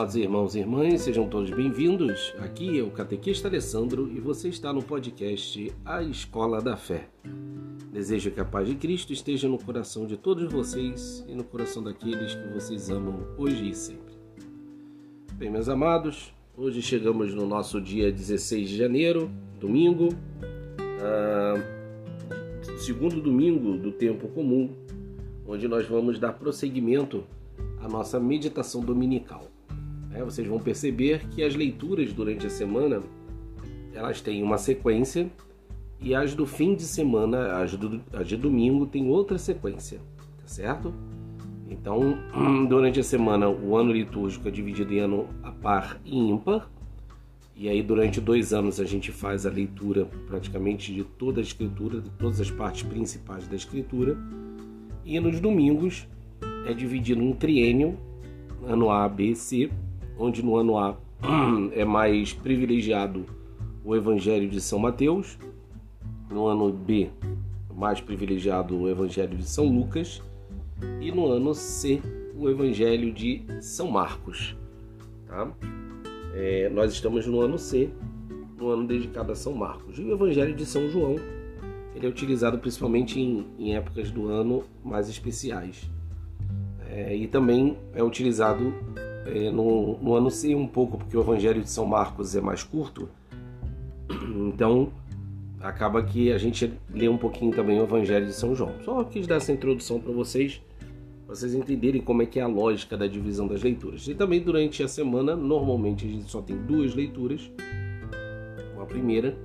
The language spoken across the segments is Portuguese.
Amados irmãos e irmãs, sejam todos bem-vindos. Aqui é o Catequista Alessandro e você está no podcast A Escola da Fé. Desejo que a paz de Cristo esteja no coração de todos vocês e no coração daqueles que vocês amam hoje e sempre. Bem, meus amados, hoje chegamos no nosso dia 16 de janeiro, domingo, ah, segundo domingo do tempo comum, onde nós vamos dar prosseguimento à nossa meditação dominical. É, vocês vão perceber que as leituras durante a semana elas têm uma sequência e as do fim de semana, as, do, as de domingo, tem outra sequência, tá certo? Então, durante a semana, o ano litúrgico é dividido em ano a par e ímpar. E aí, durante dois anos, a gente faz a leitura praticamente de toda a escritura, de todas as partes principais da escritura. E nos domingos é dividido em triênio, ano A, B, C, onde no ano A é mais privilegiado o Evangelho de São Mateus, no ano B mais privilegiado o Evangelho de São Lucas e no ano C o Evangelho de São Marcos. Tá? É, nós estamos no ano C, no ano dedicado a São Marcos. E o Evangelho de São João ele é utilizado principalmente em, em épocas do ano mais especiais. É, e também é utilizado é, no, ano C um pouco, porque o Evangelho de São Marcos é mais curto. Então acaba que a gente lê um pouquinho também o Evangelho de São João. Só quis dar essa introdução para vocês, vocês entenderem como é que é a lógica da divisão das leituras. E também durante a semana, normalmente a gente só tem duas leituras. A primeira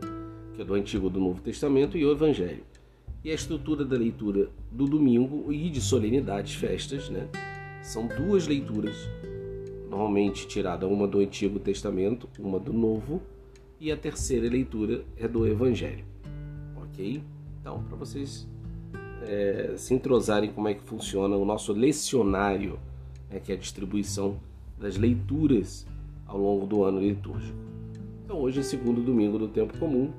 que é do Antigo do Novo Testamento, e o Evangelho. E a estrutura da leitura do domingo e de solenidades, festas, né? São duas leituras, normalmente tirada uma do Antigo Testamento, uma do Novo, e a terceira leitura é do Evangelho. Ok? Então, para vocês é, se entrosarem como é que funciona o nosso lecionário, né, que é a distribuição das leituras ao longo do ano litúrgico. Então, hoje é segundo domingo do tempo comum,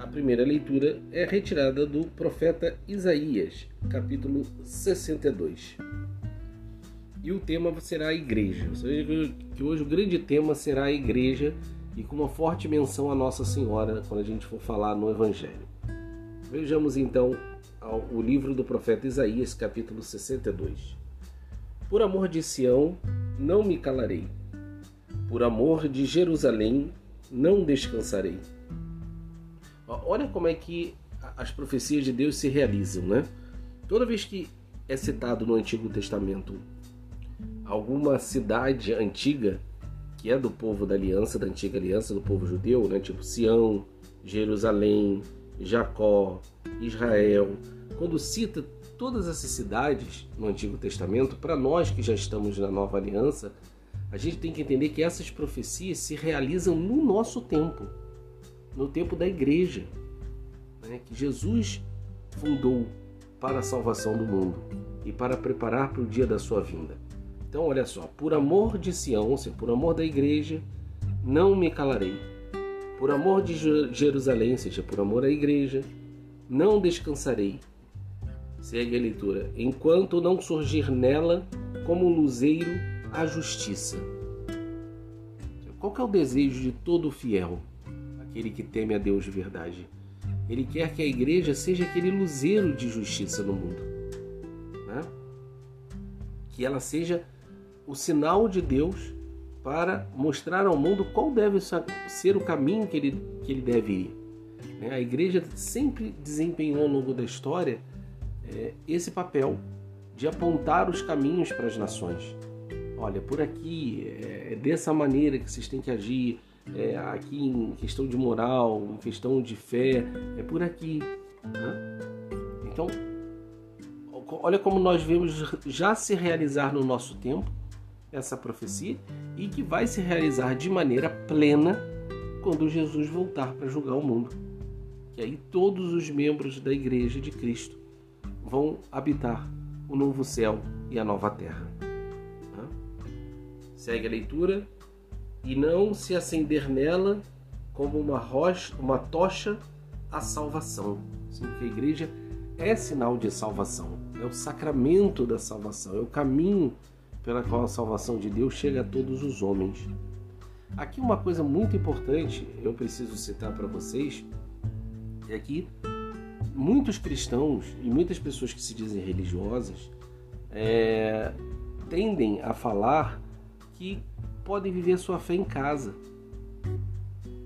a primeira leitura é retirada do profeta Isaías, capítulo 62. E o tema será a igreja. Ou seja, que hoje o grande tema será a igreja e com uma forte menção a Nossa Senhora quando a gente for falar no Evangelho. Vejamos então o livro do profeta Isaías, capítulo 62. Por amor de Sião, não me calarei. Por amor de Jerusalém, não descansarei Olha como é que as profecias de Deus se realizam, né? Toda vez que é citado no Antigo Testamento alguma cidade antiga que é do povo da aliança, da antiga aliança, do povo judeu, né? Tipo Sião, Jerusalém, Jacó, Israel. Quando cita todas essas cidades no Antigo Testamento, para nós que já estamos na nova aliança, a gente tem que entender que essas profecias se realizam no nosso tempo no tempo da igreja, né, que Jesus fundou para a salvação do mundo e para preparar para o dia da sua vinda. Então, olha só, por amor de Sião, ou seja, por amor da igreja, não me calarei. Por amor de Jerusalém, ou seja, por amor à igreja, não descansarei. Segue a leitura. Enquanto não surgir nela como luzeiro a justiça. Qual é o desejo de todo fiel? aquele que teme a Deus de verdade. Ele quer que a igreja seja aquele luzeiro de justiça no mundo. Né? Que ela seja o sinal de Deus para mostrar ao mundo qual deve ser o caminho que ele, que ele deve ir. Né? A igreja sempre desempenhou ao longo da história é, esse papel de apontar os caminhos para as nações. Olha, por aqui é, é dessa maneira que vocês têm que agir é, aqui em questão de moral, em questão de fé, é por aqui. Né? Então, olha como nós vemos já se realizar no nosso tempo essa profecia e que vai se realizar de maneira plena quando Jesus voltar para julgar o mundo. Que aí todos os membros da Igreja de Cristo vão habitar o novo céu e a nova terra. Segue a leitura e não se acender nela como uma rocha, uma tocha a salvação. Sim, que a igreja é sinal de salvação, é o sacramento da salvação, é o caminho pela qual a salvação de Deus chega a todos os homens. Aqui uma coisa muito importante, eu preciso citar para vocês, é que muitos cristãos e muitas pessoas que se dizem religiosas é, tendem a falar que podem viver sua fé em casa,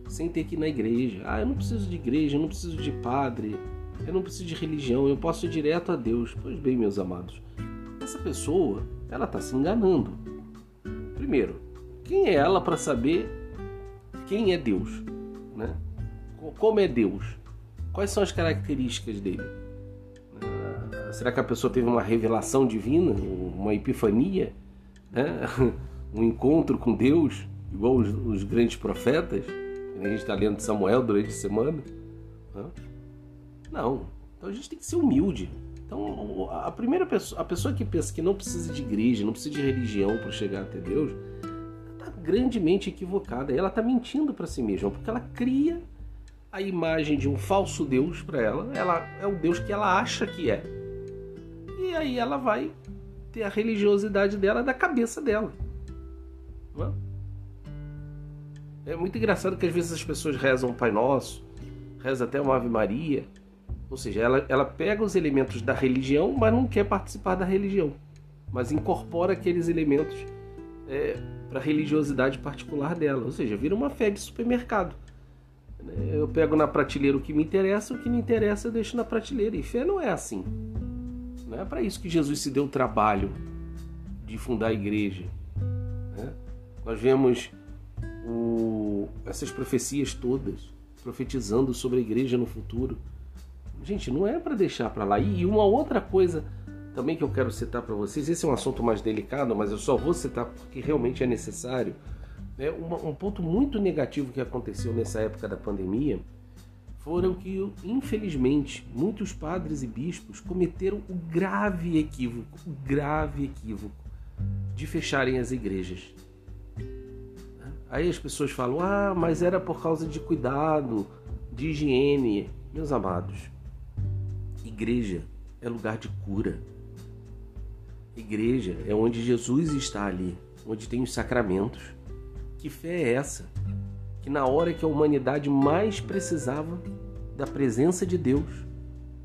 sem ter que ir na igreja. Ah, eu não preciso de igreja, eu não preciso de padre, eu não preciso de religião, eu posso ir direto a Deus. Pois bem, meus amados, essa pessoa, ela está se enganando. Primeiro, quem é ela para saber quem é Deus? Né? Como é Deus? Quais são as características dele? Ah, será que a pessoa teve uma revelação divina, uma epifania, né? um encontro com Deus, igual os, os grandes profetas? A gente está lendo Samuel durante a semana. Não. Então a gente tem que ser humilde. Então a primeira pessoa, a pessoa que pensa que não precisa de igreja, não precisa de religião para chegar até Deus, está grandemente equivocada. Ela está mentindo para si mesma, porque ela cria a imagem de um falso Deus para ela. Ela é o Deus que ela acha que é. E aí ela vai ter a religiosidade dela da cabeça dela. É? é muito engraçado que às vezes as pessoas rezam o Pai Nosso, rezam até uma Ave Maria, ou seja, ela, ela pega os elementos da religião, mas não quer participar da religião, mas incorpora aqueles elementos é, para a religiosidade particular dela, ou seja, vira uma fé de supermercado. Eu pego na prateleira o que me interessa, o que não interessa eu deixo na prateleira. E fé não é assim. Não é para isso que Jesus se deu o trabalho de fundar a igreja. Né? Nós vemos o, essas profecias todas profetizando sobre a igreja no futuro. Gente, não é para deixar para lá. E uma outra coisa também que eu quero citar para vocês, esse é um assunto mais delicado, mas eu só vou citar porque realmente é necessário. É um ponto muito negativo que aconteceu nessa época da pandemia foram que, infelizmente, muitos padres e bispos cometeram o grave equívoco, o grave equívoco de fecharem as igrejas. Aí as pessoas falam: ah, mas era por causa de cuidado, de higiene. Meus amados, igreja é lugar de cura. Igreja é onde Jesus está ali, onde tem os sacramentos. Que fé é essa? Que na hora que a humanidade mais precisava da presença de Deus,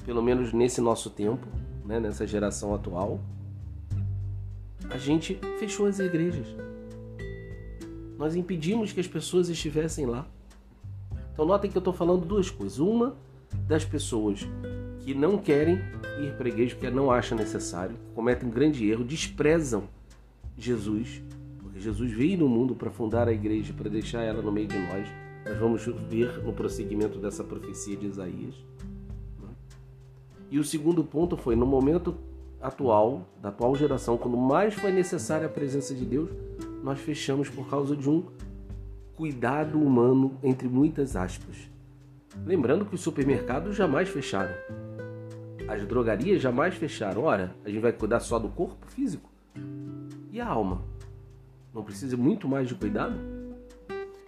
pelo menos nesse nosso tempo, né, nessa geração atual, a gente fechou as igrejas. Nós impedimos que as pessoas estivessem lá. Então notem que eu estou falando duas coisas. Uma das pessoas que não querem ir para a igreja porque não acham necessário, cometem um grande erro, desprezam Jesus, porque Jesus veio no mundo para fundar a igreja, para deixar ela no meio de nós. Nós vamos ver no prosseguimento dessa profecia de Isaías. E o segundo ponto foi no momento atual, da atual geração, quando mais foi necessária a presença de Deus, nós fechamos por causa de um cuidado humano, entre muitas aspas. Lembrando que os supermercados jamais fecharam. As drogarias jamais fecharam. Ora, a gente vai cuidar só do corpo físico? E a alma? Não precisa muito mais de cuidado?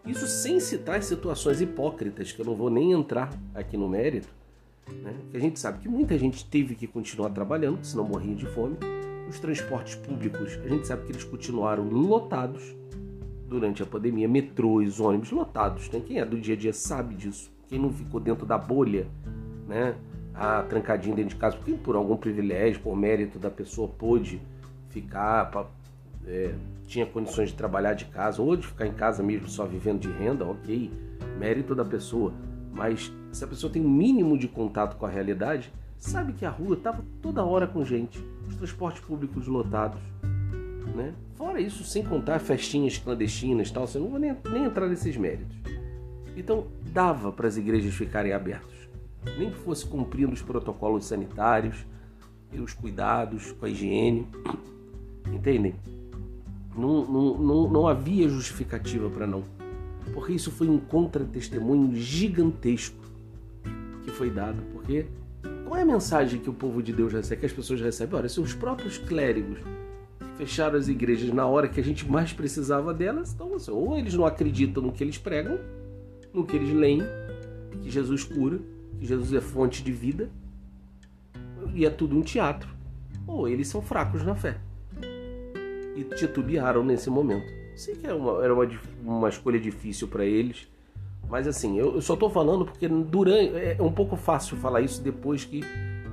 Isso sem citar as situações hipócritas, que eu não vou nem entrar aqui no mérito, né? que a gente sabe que muita gente teve que continuar trabalhando, senão morria de fome. Os transportes públicos, a gente sabe que eles continuaram lotados durante a pandemia, metrôs, ônibus lotados. Né? Quem é do dia a dia sabe disso. Quem não ficou dentro da bolha, né? a trancadinho dentro de casa, porque por algum privilégio, por mérito da pessoa, pôde ficar, é, tinha condições de trabalhar de casa, ou de ficar em casa mesmo só vivendo de renda, ok, mérito da pessoa. Mas se a pessoa tem um mínimo de contato com a realidade, sabe que a rua estava toda hora com gente, os transportes públicos lotados. Né? Fora isso, sem contar festinhas clandestinas tal, você não vou nem, nem entrar nesses méritos. Então, dava para as igrejas ficarem abertas, nem que fosse cumprindo os protocolos sanitários, os cuidados com a higiene, entendem? Não, não, não, não havia justificativa para não, porque isso foi um contra-testemunho gigantesco que foi dado, porque qual é a mensagem que o povo de Deus recebe, que as pessoas recebem? Olha, se os próprios clérigos fecharam as igrejas na hora que a gente mais precisava delas, então assim, ou eles não acreditam no que eles pregam, no que eles leem, que Jesus cura, que Jesus é fonte de vida, e é tudo um teatro, ou eles são fracos na fé. e titubearam nesse momento. Sei que era uma, era uma, uma escolha difícil para eles, mas assim, eu, eu só estou falando porque durante é um pouco fácil falar isso depois que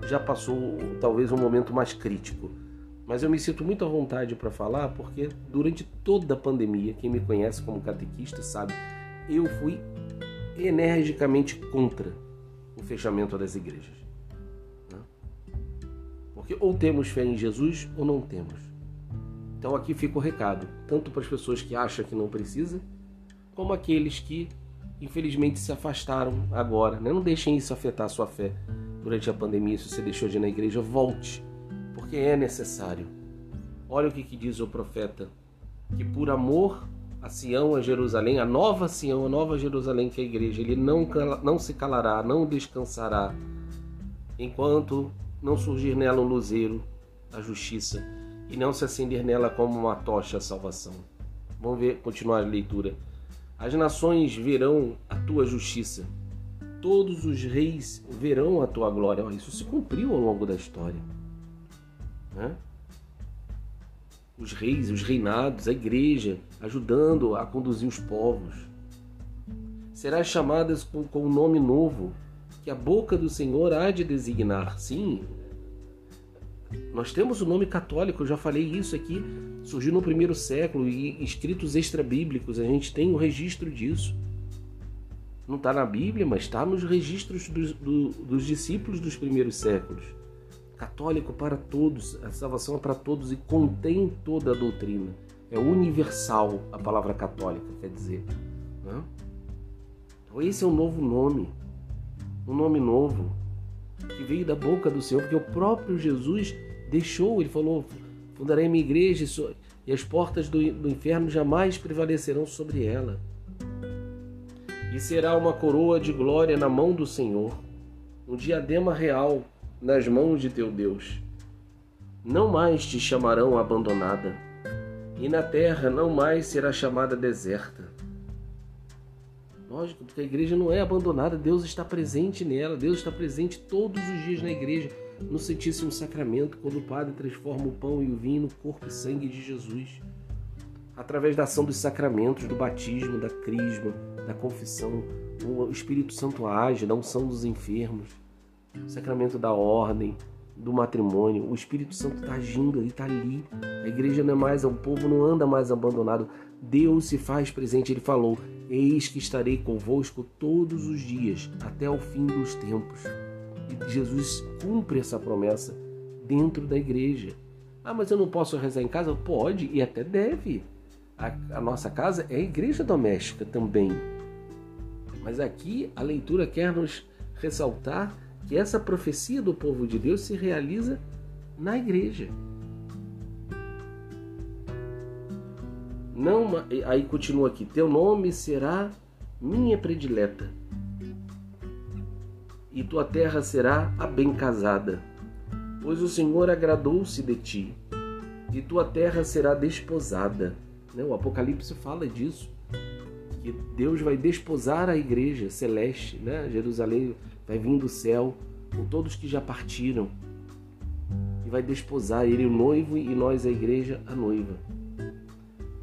já passou talvez um momento mais crítico. Mas eu me sinto muito à vontade para falar porque durante toda a pandemia, quem me conhece como catequista sabe, eu fui energicamente contra o fechamento das igrejas. Né? Porque ou temos fé em Jesus ou não temos. Então aqui fica o recado, tanto para as pessoas que acham que não precisa, como aqueles que infelizmente se afastaram agora. Né? Não deixem isso afetar a sua fé durante a pandemia. Se você deixou de ir na igreja, volte, porque é necessário. Olha o que, que diz o profeta: que por amor a Sião, a Jerusalém, a nova Sião, a nova Jerusalém que é a igreja, ele não, não se calará, não descansará, enquanto não surgir nela um luzeiro, a justiça, e não se acender nela como uma tocha a salvação. Vamos ver, continuar a leitura. As nações verão a tua justiça, todos os reis verão a tua glória. Isso se cumpriu ao longo da história. Né? Os reis, os reinados, a igreja, ajudando a conduzir os povos. Serás chamadas com, com um nome novo, que a boca do Senhor há de designar. Sim, nós temos o nome católico, eu já falei isso aqui, surgiu no primeiro século e escritos extra-bíblicos, a gente tem o um registro disso. Não está na Bíblia, mas está nos registros dos, do, dos discípulos dos primeiros séculos. Católico para todos, a salvação é para todos e contém toda a doutrina. É universal a palavra católica, quer dizer. Né? Então, esse é um novo nome, um nome novo que veio da boca do Senhor, porque o próprio Jesus deixou, ele falou: fundarei minha igreja e as portas do, do inferno jamais prevalecerão sobre ela e será uma coroa de glória na mão do Senhor, um diadema real nas mãos de teu Deus. Não mais te chamarão abandonada, e na terra não mais será chamada deserta. Lógico, porque a igreja não é abandonada, Deus está presente nela, Deus está presente todos os dias na igreja, no Santíssimo Sacramento, quando o Padre transforma o pão e o vinho no corpo e sangue de Jesus através da ação dos sacramentos, do batismo, da crisma, da confissão. O Espírito Santo age na unção dos enfermos, o sacramento da ordem, do matrimônio. O Espírito Santo está agindo, ele está ali. A igreja não é mais, o povo não anda mais abandonado. Deus se faz presente. Ele falou: Eis que estarei convosco todos os dias, até o fim dos tempos. E Jesus cumpre essa promessa dentro da igreja. Ah, mas eu não posso rezar em casa? Pode e até deve a, a nossa casa é a igreja doméstica também. Mas aqui a leitura quer nos ressaltar que essa profecia do povo de Deus se realiza na igreja. Não, aí continua aqui: Teu nome será minha predileta, e tua terra será a bem casada, pois o Senhor agradou-se de ti, e tua terra será desposada. Né? O Apocalipse fala disso. Que Deus vai desposar a igreja celeste, né? Jerusalém vai vir do céu com todos que já partiram. E vai desposar ele, o noivo, e nós, a igreja, a noiva.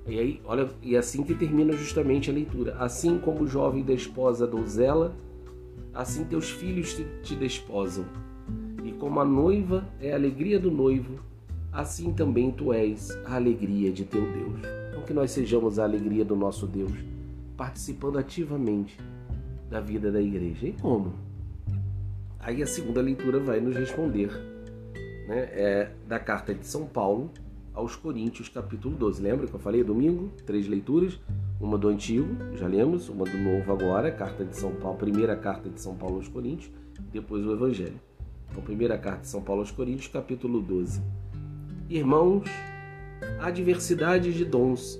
E aí, olha, e assim que termina justamente a leitura. Assim como o jovem desposa a donzela, assim teus filhos te, te desposam. E como a noiva é a alegria do noivo, assim também tu és a alegria de teu Deus que nós sejamos a alegria do nosso Deus, participando ativamente da vida da igreja. E como? Aí a segunda leitura vai nos responder, né? É da carta de São Paulo aos Coríntios, capítulo 12. Lembra que eu falei domingo? Três leituras, uma do Antigo, já lemos, uma do Novo agora, carta de São Paulo, primeira carta de São Paulo aos Coríntios, depois o Evangelho. Então, primeira carta de São Paulo aos Coríntios, capítulo 12. Irmãos, Há diversidade de dons,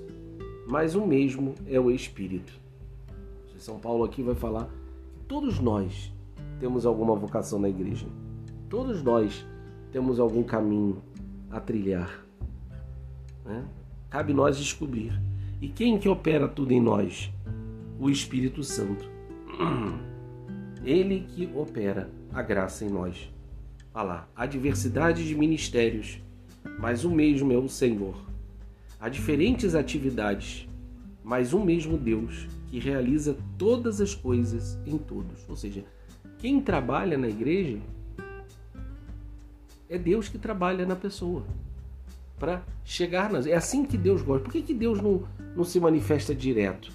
mas o mesmo é o Espírito. São Paulo aqui vai falar que todos nós temos alguma vocação na igreja. Todos nós temos algum caminho a trilhar. Né? Cabe nós descobrir. E quem que opera tudo em nós? O Espírito Santo. Ele que opera a graça em nós. Olha lá, há diversidade de ministérios, mas o mesmo é o Senhor. Há diferentes atividades, mas um mesmo Deus que realiza todas as coisas em todos. Ou seja, quem trabalha na igreja é Deus que trabalha na pessoa para chegar nas. É assim que Deus gosta. Por que, que Deus não, não se manifesta direto?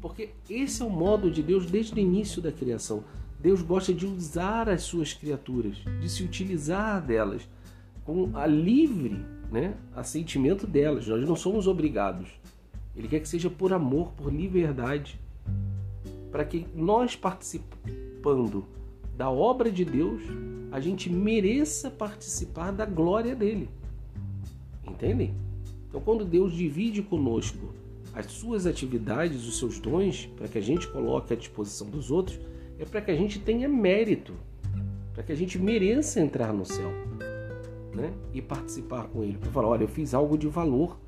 Porque esse é o modo de Deus desde o início da criação. Deus gosta de usar as suas criaturas, de se utilizar delas com a livre né, assentimento delas. Nós não somos obrigados. Ele quer que seja por amor, por liberdade, para que nós participando da obra de Deus, a gente mereça participar da glória dele. Entendem? Então, quando Deus divide conosco as suas atividades, os seus dons, para que a gente coloque à disposição dos outros, é para que a gente tenha mérito, para que a gente mereça entrar no céu né? e participar com Ele. Para falar: olha, eu fiz algo de valor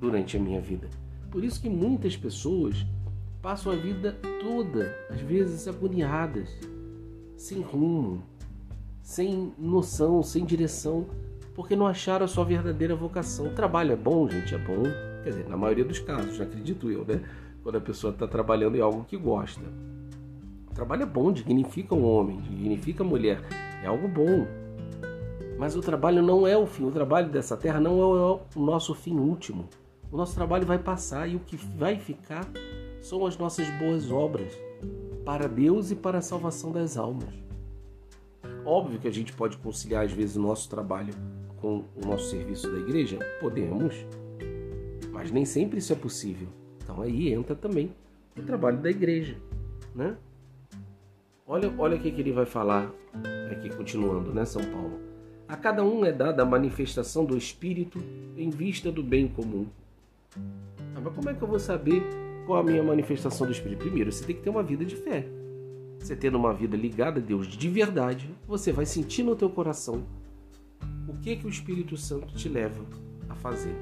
durante a minha vida. Por isso que muitas pessoas passam a vida toda, às vezes agoniadas, sem rumo, sem noção, sem direção, porque não acharam a sua verdadeira vocação. O trabalho é bom, gente, é bom. Quer dizer, na maioria dos casos, acredito eu, né? Quando a pessoa está trabalhando em algo que gosta. O trabalho é bom, dignifica o homem, dignifica a mulher. É algo bom. Mas o trabalho não é o fim. O trabalho dessa terra não é o nosso fim último. O nosso trabalho vai passar e o que vai ficar são as nossas boas obras para Deus e para a salvação das almas. Óbvio que a gente pode conciliar às vezes o nosso trabalho com o nosso serviço da igreja? Podemos, mas nem sempre isso é possível. Então aí entra também o trabalho da igreja, né? Olha, olha o que, ele vai falar aqui continuando, né, São Paulo? A cada um é dada a manifestação do Espírito em vista do bem comum. Ah, mas como é que eu vou saber qual a minha manifestação do Espírito? Primeiro, você tem que ter uma vida de fé. Você tendo uma vida ligada a Deus de verdade, você vai sentir no teu coração o que que o Espírito Santo te leva a fazer.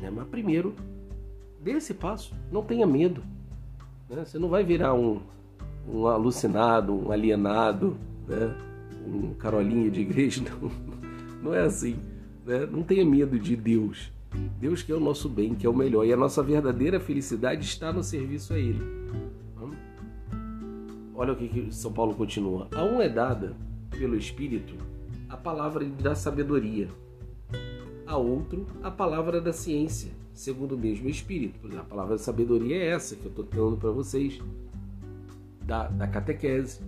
Né? Mas primeiro, dê esse passo, não tenha medo. Né? Você não vai virar um, um alucinado, um alienado, né? um carolinha de igreja, não, não é assim. Né? Não tenha medo de Deus. Deus que é o nosso bem, que é o melhor. E a nossa verdadeira felicidade está no serviço a Ele. Olha o que São Paulo continua. A um é dada pelo Espírito a palavra da sabedoria, a outro a palavra da ciência, segundo o mesmo Espírito. A palavra da sabedoria é essa que eu estou dando para vocês, da, da catequese.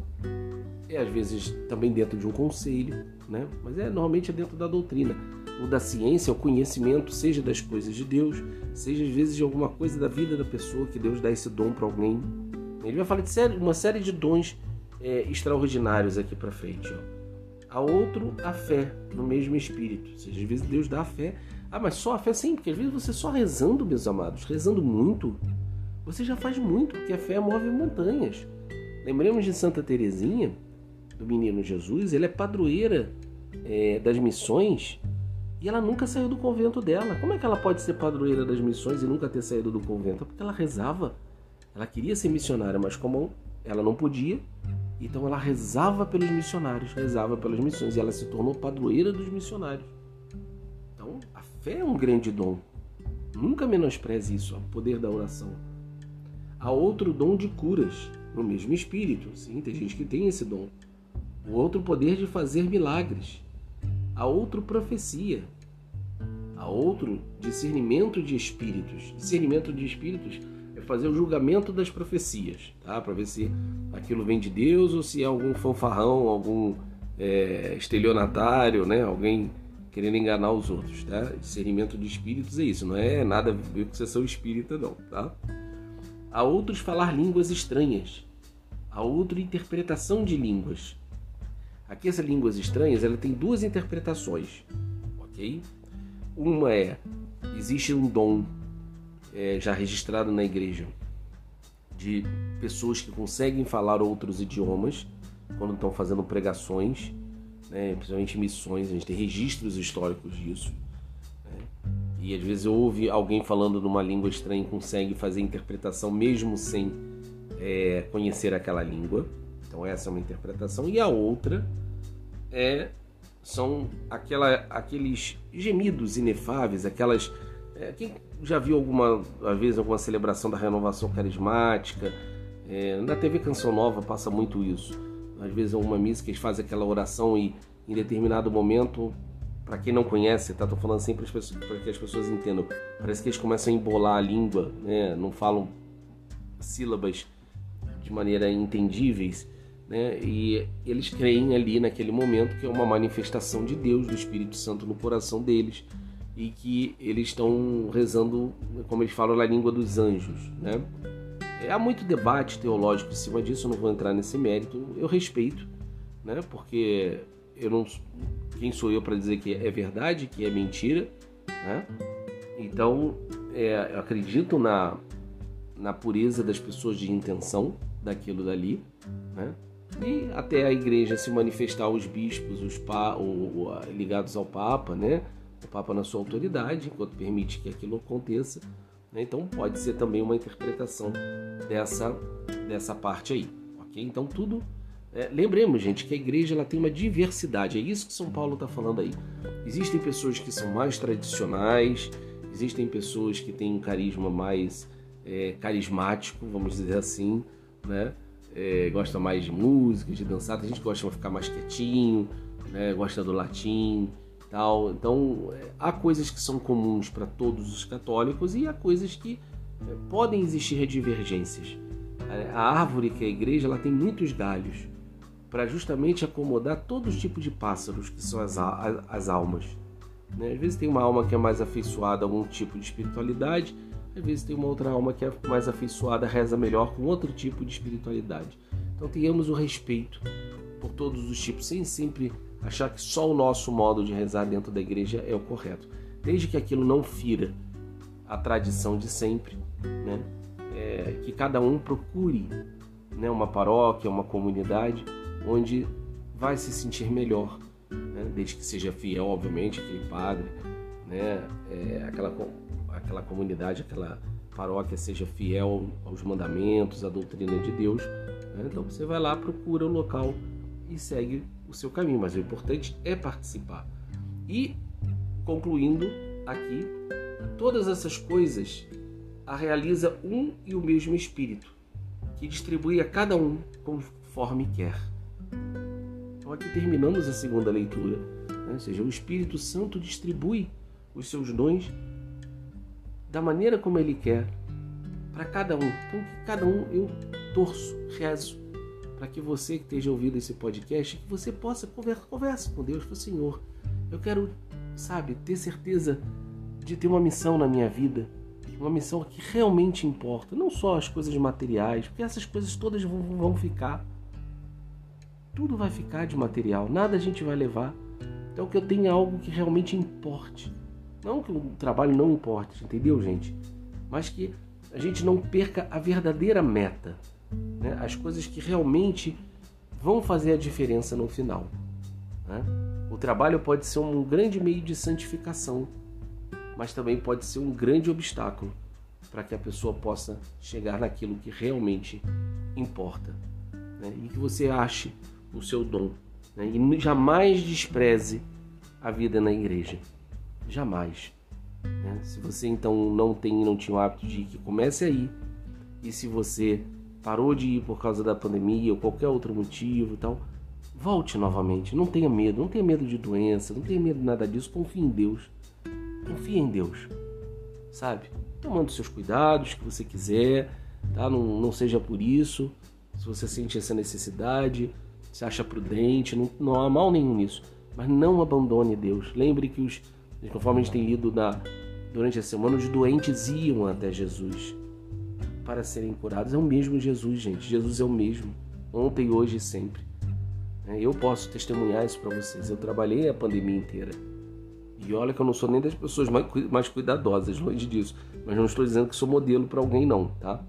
É às vezes também dentro de um conselho, né? mas é normalmente é dentro da doutrina. O da ciência, o conhecimento, seja das coisas de Deus, seja às vezes de alguma coisa da vida da pessoa, que Deus dá esse dom para alguém. Ele vai falar de uma série de dons é, extraordinários aqui para frente. Ó a outro a fé no mesmo espírito. Ou seja, às vezes Deus dá a fé. Ah, mas só a fé sim, porque às vezes você só rezando, meus amados, rezando muito, você já faz muito, porque a fé move montanhas. Lembremos de Santa Teresinha, do menino Jesus, ela é padroeira é, das missões e ela nunca saiu do convento dela. Como é que ela pode ser padroeira das missões e nunca ter saído do convento? Porque ela rezava. Ela queria ser missionária, mas como ela não podia, então ela rezava pelos missionários, rezava pelas missões e ela se tornou padroeira dos missionários. Então a fé é um grande dom. Nunca menospreze isso, o poder da oração. Há outro dom de curas, no mesmo espírito. Sim, tem gente que tem esse dom. O outro poder de fazer milagres. Há outro profecia. Há outro discernimento de espíritos. Discernimento de espíritos fazer o julgamento das profecias, tá? Para ver se aquilo vem de Deus ou se é algum fanfarrão, algum é, estelionatário, né? Alguém querendo enganar os outros, tá? Discernimento de espíritos é isso, não é nada a ver com sessão espírita, não, tá? Há outros falar línguas estranhas, há outra interpretação de línguas. Aqui essas línguas estranhas, ela tem duas interpretações, ok? Uma é existe um dom é, já registrado na igreja de pessoas que conseguem falar outros idiomas quando estão fazendo pregações, né, principalmente missões, a gente tem registros históricos disso. Né, e às vezes ouve alguém falando numa língua estranha e consegue fazer interpretação mesmo sem é, conhecer aquela língua. Então essa é uma interpretação. E a outra é são aquela, aqueles gemidos inefáveis, aquelas É, quem já viu alguma às alguma celebração da renovação carismática? É, na TV Canção Nova passa muito isso. Às vezes é uma missa que eles fazem aquela oração e em determinado momento, para quem não conhece, tá? Tô falando sempre para que as pessoas entendam. Parece que eles começam a embolar a língua, né? Não falam sílabas de maneira entendíveis, né? E eles creem ali naquele momento que é uma manifestação de Deus, do Espírito Santo no coração deles e que eles estão rezando, como eles falam, na língua dos anjos, né? É, há muito debate teológico em cima disso, eu não vou entrar nesse mérito. Eu respeito, né? Porque eu não quem sou eu para dizer que é verdade, que é mentira, né? Então, é, eu acredito na na pureza das pessoas de intenção daquilo dali, né? E até a igreja se manifestar os bispos, os pa, o, o, ligados ao Papa, né? O Papa na sua autoridade, enquanto permite que aquilo aconteça. Né? Então pode ser também uma interpretação dessa, dessa parte aí, ok? Então tudo é, lembremos, gente, que a igreja ela tem uma diversidade. É isso que São Paulo está falando aí. Existem pessoas que são mais tradicionais, existem pessoas que têm um carisma mais é, carismático, vamos dizer assim, né? É, gosta mais de música, de dançar. Tem gente que gosta de ficar mais quietinho, né? gosta do latim, tal. Então, é, há coisas que são comuns para todos os católicos e há coisas que é, podem existir divergências. A árvore que é a igreja, ela tem muitos galhos para justamente acomodar todo tipo de pássaros que são as, as almas. Né? Às vezes tem uma alma que é mais afeiçoada a algum tipo de espiritualidade, às vezes tem uma outra alma que é mais afeiçoada, reza melhor com outro tipo de espiritualidade. Então tenhamos o respeito por todos os tipos, sem sempre achar que só o nosso modo de rezar dentro da igreja é o correto. Desde que aquilo não fira a tradição de sempre, né? É, que cada um procure né, uma paróquia, uma comunidade onde vai se sentir melhor, né? desde que seja fiel, obviamente, aquele padre, né? É, aquela, aquela comunidade, aquela paróquia seja fiel aos mandamentos, à doutrina de Deus. Né? Então você vai lá, procura o local e segue o seu caminho, mas o importante é participar. E concluindo aqui, todas essas coisas a realiza um e o mesmo Espírito, que distribui a cada um conforme quer. Então aqui terminamos a segunda leitura, né? ou seja, o Espírito Santo distribui os seus dons da maneira como ele quer para cada um. Então que cada um eu torço, rezo para que você que esteja ouvindo esse podcast, que você possa conversar converse com Deus, com o Senhor. Eu quero, sabe, ter certeza de ter uma missão na minha vida, uma missão que realmente importa, não só as coisas materiais, porque essas coisas todas vão, vão ficar. Tudo vai ficar de material, nada a gente vai levar. Então que eu tenha algo que realmente importe. Não que o trabalho não importe, entendeu, gente? Mas que a gente não perca a verdadeira meta né? as coisas que realmente vão fazer a diferença no final. Né? O trabalho pode ser um grande meio de santificação, mas também pode ser um grande obstáculo para que a pessoa possa chegar naquilo que realmente importa né? e que você ache o seu dom né? e jamais despreze a vida na igreja, jamais. Né? Se você então não tem, não tinha o hábito de ir, que comece aí. E se você parou de ir por causa da pandemia ou qualquer outro motivo tal, volte novamente. Não tenha medo, não tenha medo de doença, não tenha medo de nada disso. Confie em Deus. Confie em Deus, sabe? Tomando seus cuidados que você quiser, tá? Não, não seja por isso. Se você sente essa necessidade, se acha prudente, não, não há mal nenhum nisso. Mas não abandone Deus. Lembre que os, conforme a gente tem lido na, durante a semana, os doentes iam até Jesus para serem curados. É o mesmo Jesus, gente. Jesus é o mesmo, ontem, hoje e sempre. É, eu posso testemunhar isso para vocês. Eu trabalhei a pandemia inteira. E olha que eu não sou nem das pessoas mais, mais cuidadosas, longe disso. Mas não estou dizendo que sou modelo para alguém, não, tá?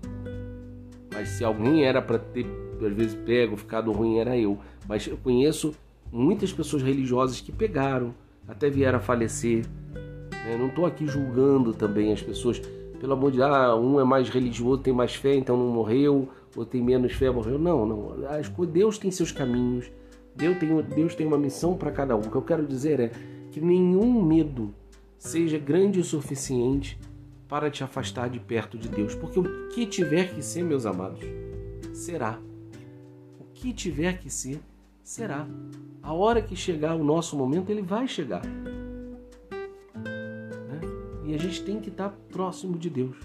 Mas se alguém era para ter, às vezes, pego, ficado ruim, era eu. Mas eu conheço muitas pessoas religiosas que pegaram, até vieram a falecer. Eu não estou aqui julgando também as pessoas pelo amor de Deus, ah, um é mais religioso, tem mais fé, então não morreu, ou tem menos fé, morreu. Não, não. Deus tem seus caminhos, Deus tem, Deus tem uma missão para cada um. O que eu quero dizer é que nenhum medo seja grande o suficiente para te afastar de perto de Deus. Porque o que tiver que ser, meus amados, será. O que tiver que ser, será. A hora que chegar o nosso momento, ele vai chegar. Né? E a gente tem que estar próximo de Deus.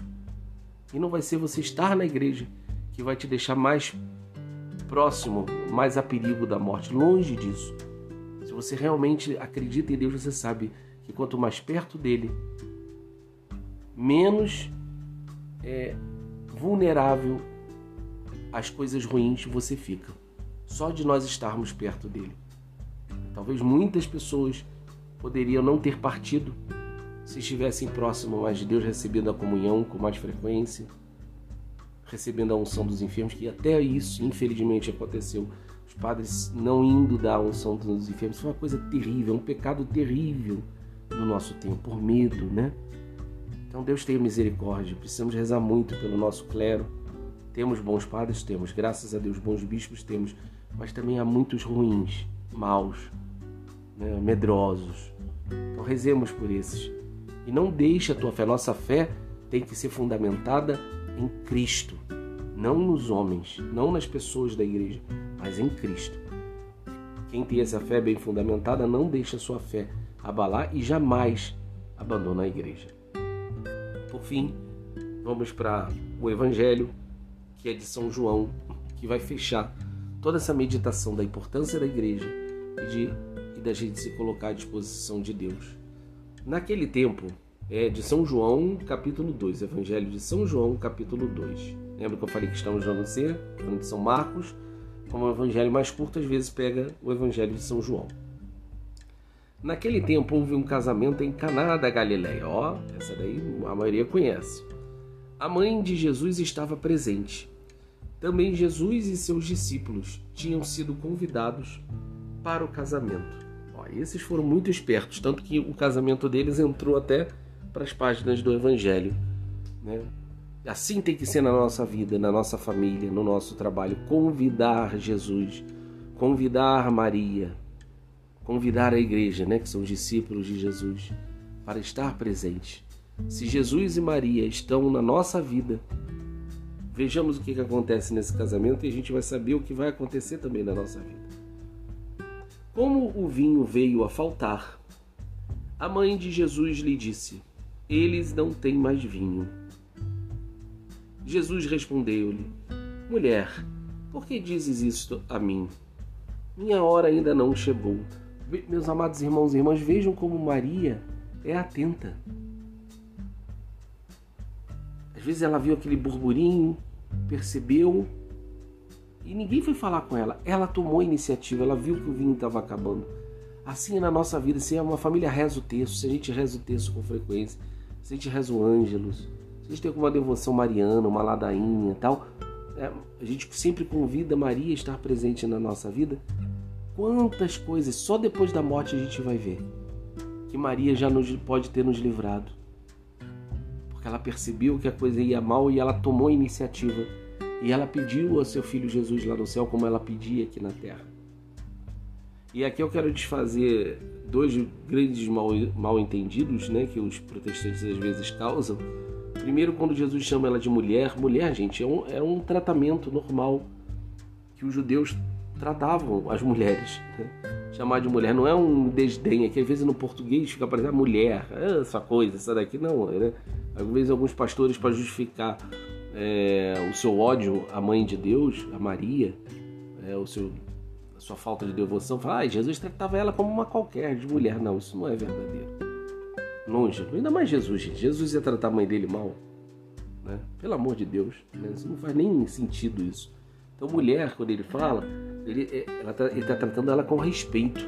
E não vai ser você estar na igreja que vai te deixar mais próximo, mais a perigo da morte. Longe disso. Se você realmente acredita em Deus, você sabe que quanto mais perto dele, menos é, vulnerável às coisas ruins você fica. Só de nós estarmos perto dele. Talvez muitas pessoas poderiam não ter partido se estivessem próximo mais de Deus, recebendo a comunhão com mais frequência, recebendo a unção dos enfermos, que até isso, infelizmente, aconteceu. Os padres não indo da unção dos enfermos foi uma coisa terrível, um pecado terrível no nosso tempo, por medo, né? Então Deus tenha misericórdia. Precisamos rezar muito pelo nosso clero. Temos bons padres, temos, graças a Deus, bons bispos, temos, mas também há muitos ruins, maus, né? medrosos. Então rezemos por esses. E não deixe a tua fé. Nossa fé tem que ser fundamentada em Cristo, não nos homens, não nas pessoas da igreja, mas em Cristo. Quem tem essa fé bem fundamentada não deixa a sua fé abalar e jamais abandona a igreja. Por fim, vamos para o Evangelho, que é de São João, que vai fechar toda essa meditação da importância da igreja e, de, e da gente se colocar à disposição de Deus. Naquele tempo, é de São João, capítulo 2, Evangelho de São João, capítulo 2. Lembra que eu falei que estamos no C, falando de São Marcos, como o evangelho mais curto, às vezes pega o Evangelho de São João. Naquele tempo houve um casamento em Caná da Galileia. Ó, essa daí a maioria conhece. A mãe de Jesus estava presente. Também Jesus e seus discípulos tinham sido convidados para o casamento. Ó, esses foram muito espertos, tanto que o casamento deles entrou até para as páginas do Evangelho. Né? Assim tem que ser na nossa vida, na nossa família, no nosso trabalho. Convidar Jesus, convidar Maria, convidar a igreja, né, que são os discípulos de Jesus, para estar presente. Se Jesus e Maria estão na nossa vida, vejamos o que, que acontece nesse casamento e a gente vai saber o que vai acontecer também na nossa vida. Como o vinho veio a faltar, a mãe de Jesus lhe disse: Eles não têm mais vinho. Jesus respondeu-lhe: Mulher, por que dizes isto a mim? Minha hora ainda não chegou. Meus amados irmãos e irmãs, vejam como Maria é atenta. Às vezes ela viu aquele burburinho, percebeu e ninguém foi falar com ela. Ela tomou a iniciativa, ela viu que o vinho estava acabando. Assim é na nossa vida, se é uma família reza o texto, se a gente reza o texto com frequência, se a gente reza o ângelos, se a gente tem alguma devoção mariana, uma ladainha tal, é, a gente sempre convida Maria a estar presente na nossa vida Quantas coisas só depois da morte a gente vai ver que Maria já nos, pode ter nos livrado. Porque ela percebeu que a coisa ia mal e ela tomou a iniciativa. E ela pediu ao seu filho Jesus lá no céu como ela pedia aqui na terra. E aqui eu quero desfazer dois grandes mal, mal entendidos né, que os protestantes às vezes causam. Primeiro, quando Jesus chama ela de mulher. Mulher, gente, é um, é um tratamento normal que os judeus tratavam as mulheres. Né? Chamar de mulher não é um desdém, é que às vezes no português fica parecendo mulher, é essa coisa, essa daqui não. Né? Às vezes alguns pastores, para justificar é, o seu ódio à mãe de Deus, a Maria, é, o seu, a sua falta de devoção, falam, ah, Jesus tratava ela como uma qualquer de mulher. Não, isso não é verdadeiro. Longe, ainda mais Jesus, gente. Jesus ia tratar a mãe dele mal. Né? Pelo amor de Deus, né? não faz nem sentido isso. Então, mulher, quando ele fala, ele é, está tá tratando ela com respeito,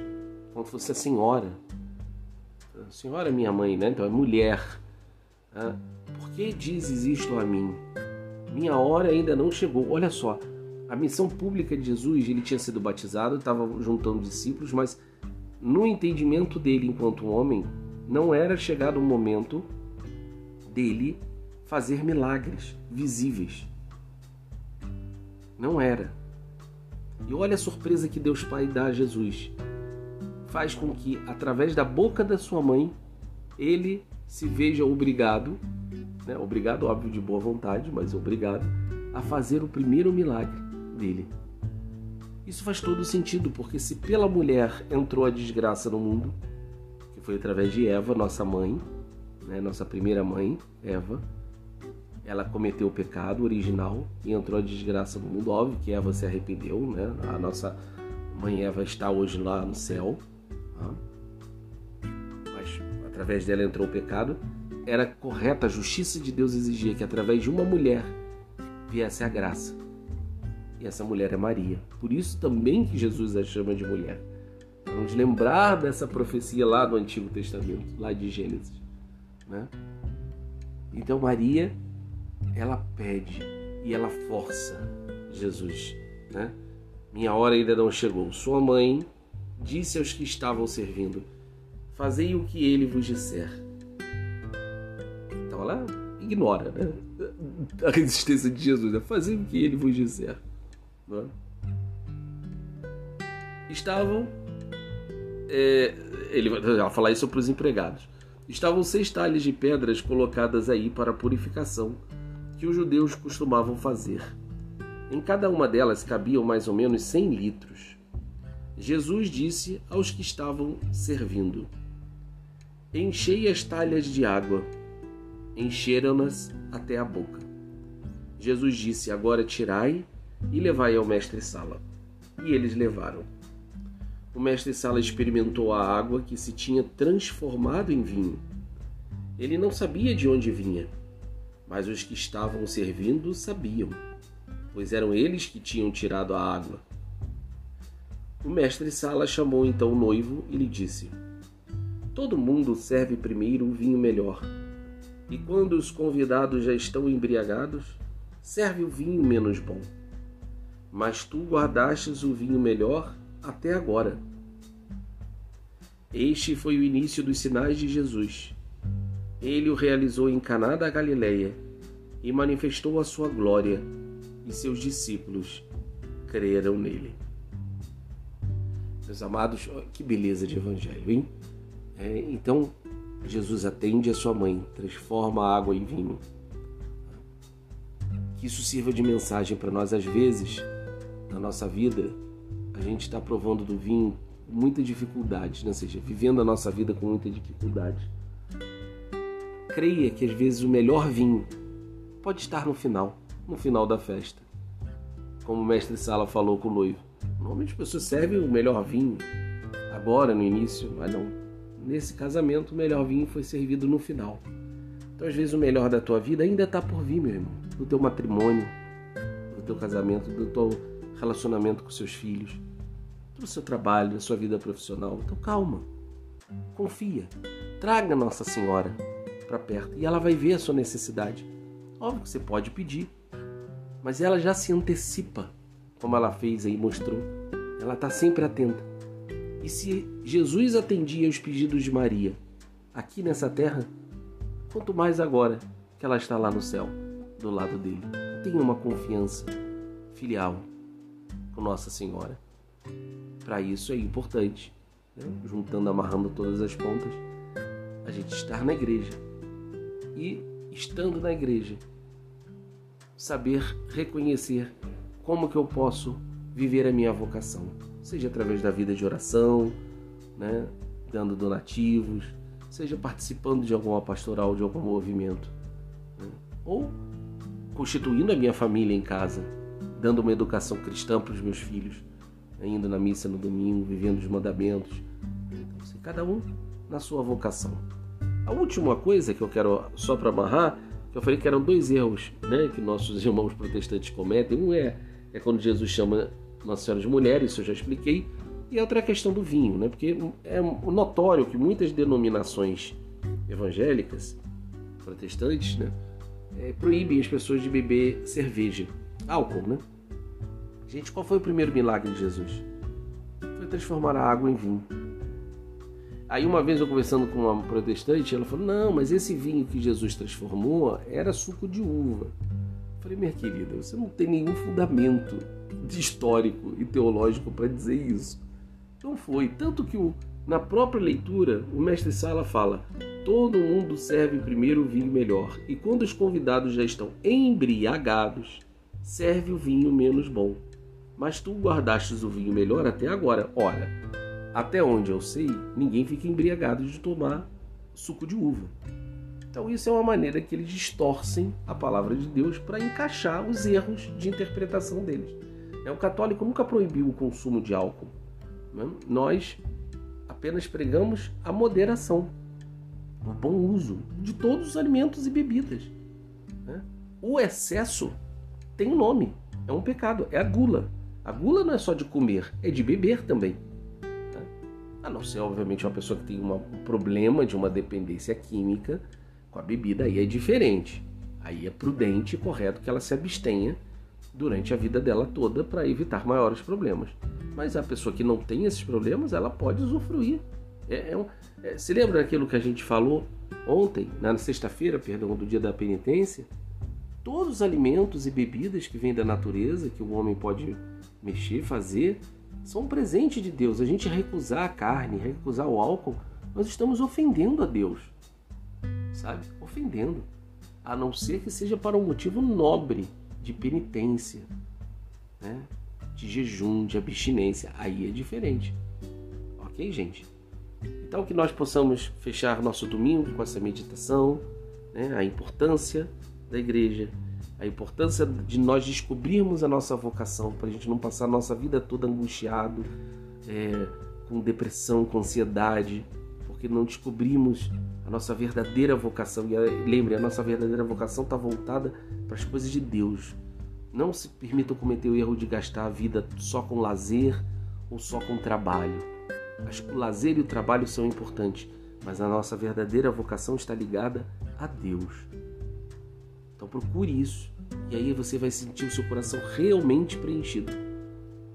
como se fosse a senhora. A senhora é minha mãe, né? Então é mulher. Ah, por que dizes isto a mim? Minha hora ainda não chegou. Olha só, a missão pública de Jesus, ele tinha sido batizado, estava juntando discípulos, mas no entendimento dele enquanto homem, não era chegado o momento dele fazer milagres visíveis. Não era. E olha a surpresa que Deus Pai dá a Jesus. Faz com que, através da boca da sua mãe, ele se veja obrigado, né, obrigado, óbvio, de boa vontade, mas obrigado, a fazer o primeiro milagre dele. Isso faz todo sentido, porque se pela mulher entrou a desgraça no mundo, que foi através de Eva, nossa mãe, né, nossa primeira mãe, Eva, ela cometeu o pecado original e entrou a desgraça no mundo. Óbvio que Eva se arrependeu, né? A nossa mãe Eva está hoje lá no céu, tá? mas através dela entrou o pecado. Era correta, a justiça de Deus exigia que através de uma mulher viesse a graça. E essa mulher é Maria. Por isso também que Jesus a chama de mulher. Vamos lembrar dessa profecia lá do Antigo Testamento, lá de Gênesis. Né? Então Maria, ela pede e ela força Jesus. Né? Minha hora ainda não chegou. Sua mãe disse aos que estavam servindo: Fazei o que ele vos disser. Então ela ignora né? a resistência de Jesus. Né? Fazei o que ele vos disser. Né? Estavam. É, ele vai falar isso para os empregados. Estavam seis talhas de pedras colocadas aí para purificação, que os judeus costumavam fazer. Em cada uma delas cabiam mais ou menos cem litros. Jesus disse aos que estavam servindo: Enchei as talhas de água. Encheram-nas até a boca. Jesus disse: Agora tirai e levai ao mestre-sala. E eles levaram. O mestre-sala experimentou a água que se tinha transformado em vinho. Ele não sabia de onde vinha, mas os que estavam servindo sabiam, pois eram eles que tinham tirado a água. O mestre-sala chamou então o noivo e lhe disse: Todo mundo serve primeiro o vinho melhor, e quando os convidados já estão embriagados, serve o vinho menos bom mas tu guardastes o vinho melhor até agora. Este foi o início dos sinais de Jesus. Ele o realizou em Caná da Galileia e manifestou a sua glória, e seus discípulos creram nele. Meus amados, que beleza de evangelho, hein? É, então, Jesus atende a sua mãe, transforma a água em vinho. Que isso sirva de mensagem para nós às vezes na nossa vida, a gente está provando do vinho com muita dificuldade, né? ou seja, vivendo a nossa vida com muita dificuldade. Creia que às vezes o melhor vinho pode estar no final, no final da festa. Como o mestre Sala falou com o noivo. Normalmente as pessoas servem o melhor vinho agora, no início, mas não. Nesse casamento, o melhor vinho foi servido no final. Então, às vezes, o melhor da tua vida ainda está por vir, meu irmão. Do teu matrimônio, do teu casamento, do teu relacionamento com seus filhos, do seu trabalho, da sua vida profissional. Então calma, confia, traga Nossa Senhora para perto e ela vai ver a sua necessidade. Óbvio que você pode pedir, mas ela já se antecipa, como ela fez aí, mostrou. Ela está sempre atenta. E se Jesus atendia os pedidos de Maria aqui nessa terra, quanto mais agora que ela está lá no céu, do lado dele. Tenha uma confiança filial com Nossa Senhora. Para isso é importante, né? juntando, amarrando todas as pontas, a gente estar na igreja e, estando na igreja, saber reconhecer como que eu posso viver a minha vocação, seja através da vida de oração, né? dando donativos, seja participando de alguma pastoral, de algum movimento, né? ou constituindo a minha família em casa, dando uma educação cristã para os meus filhos, indo na missa no domingo, vivendo os mandamentos. Então, assim, cada um na sua vocação. A última coisa que eu quero só para amarrar, eu falei que eram dois erros, né, que nossos irmãos protestantes cometem. Um é é quando Jesus chama Nossa Senhora de mulher, isso eu já expliquei, e outra é a questão do vinho, né? Porque é notório que muitas denominações evangélicas, protestantes, né, é, proíbem as pessoas de beber cerveja, álcool, né? Gente, qual foi o primeiro milagre de Jesus? Foi transformar a água em vinho. Aí uma vez eu conversando com uma protestante, ela falou: "Não, mas esse vinho que Jesus transformou era suco de uva". Eu falei: "Minha querida, você não tem nenhum fundamento histórico e teológico para dizer isso. Não foi. Tanto que o, na própria leitura, o mestre Sala fala: todo mundo serve primeiro o vinho melhor, e quando os convidados já estão embriagados, serve o vinho menos bom. Mas tu guardastes o vinho melhor até agora. Ora, até onde eu sei, ninguém fica embriagado de tomar suco de uva. Então, isso é uma maneira que eles distorcem a palavra de Deus para encaixar os erros de interpretação deles. O católico nunca proibiu o consumo de álcool. Né? Nós apenas pregamos a moderação, o bom uso de todos os alimentos e bebidas. Né? O excesso tem um nome, é um pecado, é a gula. A gula não é só de comer, é de beber também. A não ser, obviamente, uma pessoa que tem uma, um problema de uma dependência química com a bebida, aí é diferente. Aí é prudente e correto que ela se abstenha durante a vida dela toda para evitar maiores problemas. Mas a pessoa que não tem esses problemas, ela pode usufruir. É, é um, é, se lembra daquilo que a gente falou ontem, na sexta-feira, perdão, do dia da penitência? Todos os alimentos e bebidas que vêm da natureza, que o homem pode mexer, fazer, são um presente de Deus. A gente recusar a carne, recusar o álcool, nós estamos ofendendo a Deus. Sabe? Ofendendo. A não ser que seja para um motivo nobre de penitência, né? de jejum, de abstinência. Aí é diferente. Ok, gente? Então, que nós possamos fechar nosso domingo com essa meditação, né? a importância da igreja, a importância de nós descobrirmos a nossa vocação, para a gente não passar a nossa vida toda angustiado, é, com depressão, com ansiedade, porque não descobrimos a nossa verdadeira vocação. E lembre, a nossa verdadeira vocação está voltada para as coisas de Deus. Não se permitam cometer o erro de gastar a vida só com lazer ou só com trabalho. Acho que o lazer e o trabalho são importantes, mas a nossa verdadeira vocação está ligada a Deus. Então procure isso. E aí você vai sentir o seu coração realmente preenchido.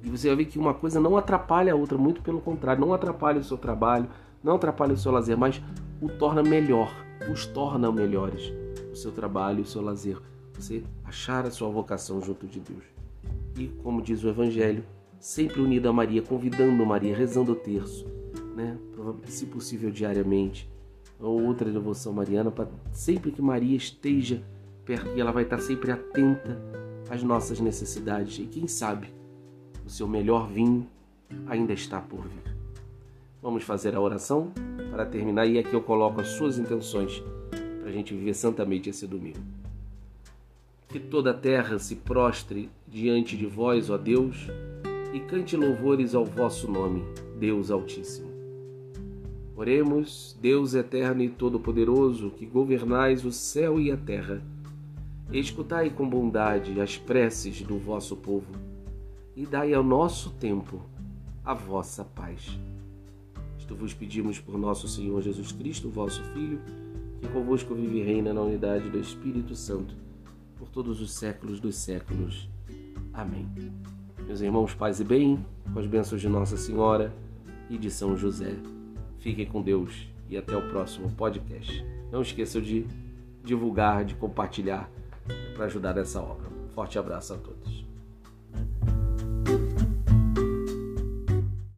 E você vai ver que uma coisa não atrapalha a outra, muito pelo contrário, não atrapalha o seu trabalho, não atrapalha o seu lazer, mas o torna melhor, os torna melhores. O seu trabalho, o seu lazer. Você achar a sua vocação junto de Deus. E, como diz o Evangelho, sempre unido a Maria, convidando Maria, rezando o terço, né? se possível diariamente, ou outra devoção mariana, para sempre que Maria esteja perto e ela vai estar sempre atenta às nossas necessidades. E quem sabe o seu melhor vinho ainda está por vir. Vamos fazer a oração para terminar e aqui eu coloco as suas intenções para a gente viver santamente esse domingo. Que toda a terra se prostre diante de vós, ó Deus, e cante louvores ao vosso nome, Deus Altíssimo. Oremos, Deus eterno e todo-poderoso, que governais o céu e a terra Escutai com bondade as preces do vosso povo e dai ao nosso tempo a vossa paz. Isto vos pedimos por nosso Senhor Jesus Cristo, vosso Filho, que convosco vive e reina na unidade do Espírito Santo, por todos os séculos dos séculos. Amém. Meus irmãos, paz e bem, com as bênçãos de Nossa Senhora e de São José. Fiquem com Deus e até o próximo podcast. Não esqueçam de divulgar, de compartilhar para ajudar nessa obra. Forte abraço a todos.